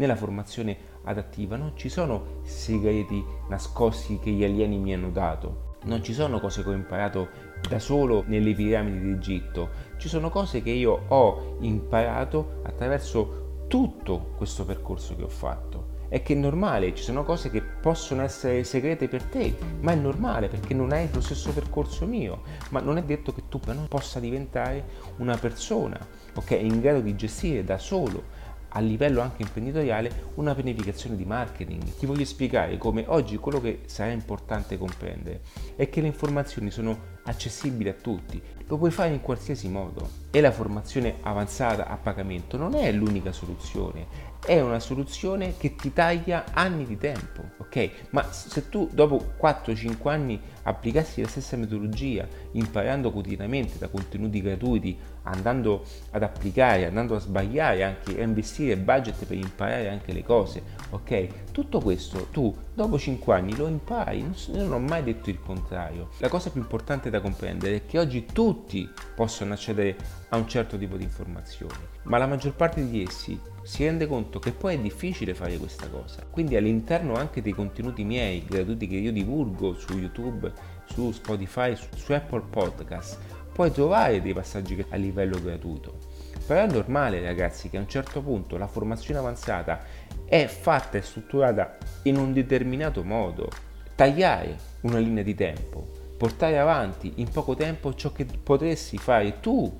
nella formazione adattiva non ci sono segreti nascosti che gli alieni mi hanno dato, non ci sono cose che ho imparato da solo nelle piramidi d'Egitto, ci sono cose che io ho imparato attraverso tutto questo percorso che ho fatto. È che è normale, ci sono cose che possono essere segrete per te, ma è normale perché non hai lo stesso percorso mio, ma non è detto che tu non possa diventare una persona, ok, in grado di gestire da solo a livello anche imprenditoriale una pianificazione di marketing. Ti voglio spiegare come oggi quello che sarà importante comprendere è che le informazioni sono accessibili a tutti, lo puoi fare in qualsiasi modo e la formazione avanzata a pagamento non è l'unica soluzione, è una soluzione che ti taglia anni di tempo, ok? Ma se tu dopo 4-5 anni applicassi la stessa metodologia, imparando quotidianamente da contenuti gratuiti, andando ad applicare, andando a sbagliare anche a investire budget per imparare anche le cose, ok? Tutto questo tu dopo 5 anni lo impari, non, ho mai detto il contrario. La cosa più importante da comprendere è che oggi tutti possono accedere a un certo tipo di informazioni, ma la maggior parte di essi si rende conto che poi è difficile fare questa cosa. Quindi all'interno anche dei contenuti miei gratuiti che io divulgo su YouTube, su Spotify, su Apple Podcast, puoi trovare dei passaggi a livello gratuito. Però è normale ragazzi che a un certo punto la formazione avanzata è fatta e strutturata in un determinato modo. Tagliare una linea di tempo, portare avanti in poco tempo ciò che potresti fare tu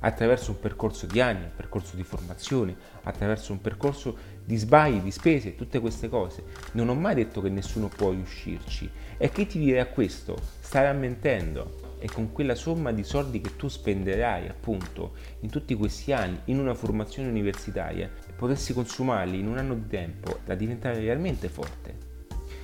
attraverso un percorso di anni, un percorso di formazione, attraverso un percorso di sbagli, di spese, tutte queste cose. Non ho mai detto che nessuno può riuscirci e chi ti dirà questo starà mentendo e con quella somma di soldi che tu spenderai appunto in tutti questi anni in una formazione universitaria potessi consumarli in un anno di tempo da diventare realmente forte.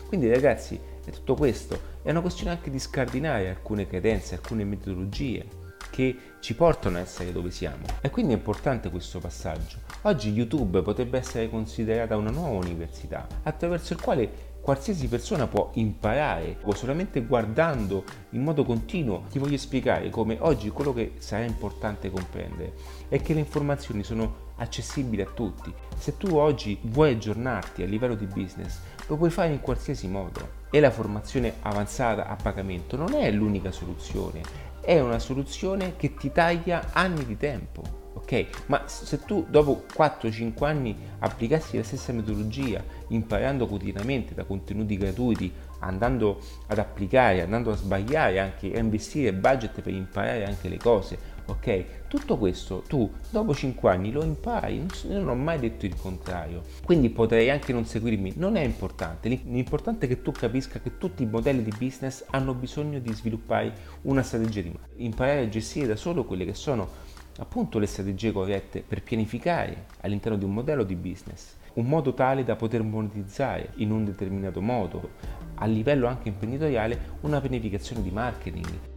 Quindi ragazzi, è tutto questo, è una questione anche di scardinare alcune credenze, alcune metodologie che ci portano a essere dove siamo. E quindi è importante questo passaggio. Oggi YouTube potrebbe essere considerata una nuova università attraverso il quale qualsiasi persona può imparare solamente guardando in modo continuo. Ti voglio spiegare come oggi quello che sarà importante comprendere è che le informazioni sono accessibili a tutti. Se tu oggi vuoi aggiornarti a livello di business, lo puoi fare in qualsiasi modo. E la formazione avanzata a pagamento non è l'unica soluzione, è una soluzione che ti taglia anni di tempo ok? Ma se tu dopo 4-5 anni applicassi la stessa metodologia, imparando quotidianamente da contenuti gratuiti, andando ad applicare, andando a sbagliare anche, a investire budget per imparare anche le cose, ok? Tutto questo tu dopo 5 anni lo impari, non ho mai detto il contrario. Quindi potrei anche non seguirmi, non è importante. L'importante è che tu capisca che tutti i modelli di business hanno bisogno di sviluppare una strategia di marketing, imparare a gestire da solo quelle che sono appunto le strategie corrette per pianificare all'interno di un modello di business, un modo tale da poter monetizzare in un determinato modo, a livello anche imprenditoriale, una pianificazione di marketing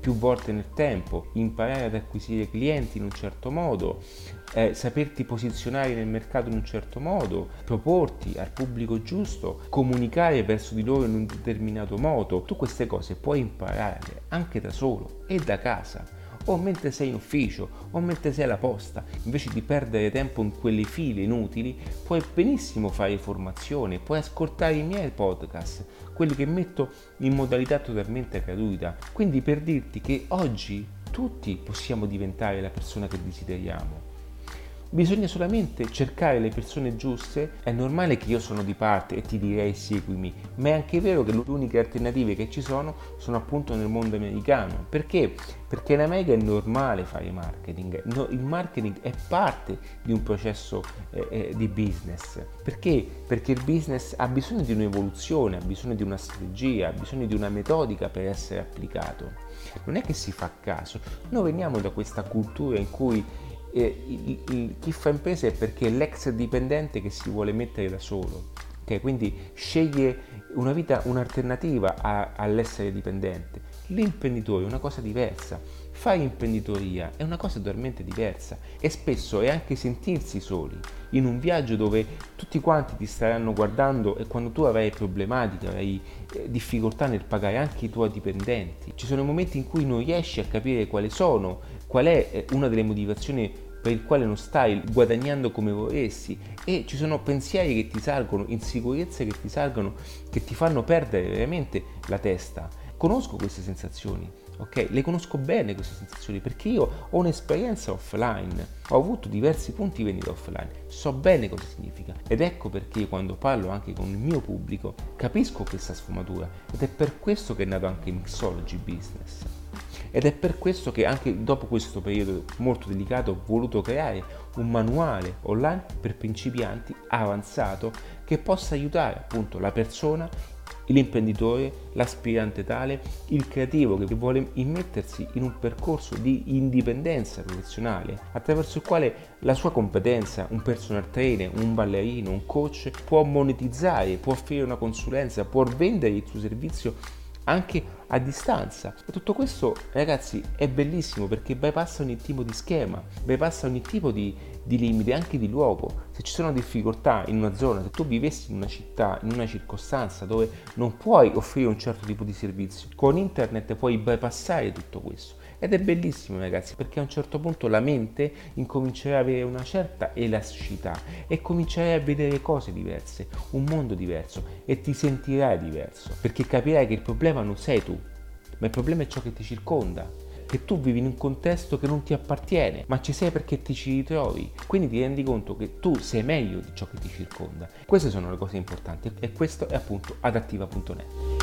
più volte nel tempo, imparare ad acquisire clienti in un certo modo, eh, saperti posizionare nel mercato in un certo modo, proporti al pubblico giusto, comunicare verso di loro in un determinato modo. Tu queste cose puoi imparare anche da solo e da casa o mentre sei in ufficio o mentre sei alla posta, invece di perdere tempo in quelle file inutili, puoi benissimo fare formazione, puoi ascoltare i miei podcast, quelli che metto in modalità totalmente gratuita. Quindi per dirti che oggi tutti possiamo diventare la persona che desideriamo Bisogna solamente cercare le persone giuste. È normale che io sono di parte e ti direi seguimi, ma è anche vero che le uniche alternative che ci sono sono appunto nel mondo americano. Perché? Perché in America è normale fare marketing. No, il marketing è parte di un processo eh, eh, di business. Perché? Perché il business ha bisogno di un'evoluzione, ha bisogno di una strategia, ha bisogno di una metodica per essere applicato. Non è che si fa caso. Noi veniamo da questa cultura in cui eh, il, il, chi fa impresa è perché è l'ex dipendente che si vuole mettere da solo, okay? quindi sceglie una vita, un'alternativa a, all'essere dipendente. L'imprenditore è una cosa diversa, fare imprenditoria è una cosa totalmente diversa e spesso è anche sentirsi soli in un viaggio dove tutti quanti ti staranno guardando e quando tu avrai problematiche, avrai eh, difficoltà nel pagare anche i tuoi dipendenti. Ci sono momenti in cui non riesci a capire quali sono, qual è eh, una delle motivazioni per il quale non stai guadagnando come vorresti e ci sono pensieri che ti salgono, insicurezze che ti salgono, che ti fanno perdere veramente la testa. Conosco queste sensazioni, ok? Le conosco bene queste sensazioni perché io ho un'esperienza offline, ho avuto diversi punti di vendita offline, so bene cosa significa ed ecco perché quando parlo anche con il mio pubblico capisco questa sfumatura ed è per questo che è nato anche Mixology Business. Ed è per questo che anche dopo questo periodo molto delicato ho voluto creare un manuale online per principianti avanzato che possa aiutare appunto la persona l'imprenditore, l'aspirante tale, il creativo che vuole immettersi in un percorso di indipendenza professionale attraverso il quale la sua competenza, un personal trainer, un ballerino, un coach può monetizzare, può offrire una consulenza, può vendere il suo servizio anche a distanza. E tutto questo, ragazzi, è bellissimo perché bypassa ogni tipo di schema, bypassa ogni tipo di, di limite, anche di luogo. Se ci sono difficoltà in una zona, se tu vivessi in una città, in una circostanza dove non puoi offrire un certo tipo di servizio, con internet puoi bypassare tutto questo. Ed è bellissimo ragazzi perché a un certo punto la mente incomincerà ad avere una certa elasticità e comincerai a vedere cose diverse, un mondo diverso e ti sentirai diverso perché capirai che il problema non sei tu, ma il problema è ciò che ti circonda che tu vivi in un contesto che non ti appartiene, ma ci sei perché ti ci ritrovi. Quindi ti rendi conto che tu sei meglio di ciò che ti circonda. Queste sono le cose importanti e questo è appunto adattiva.net.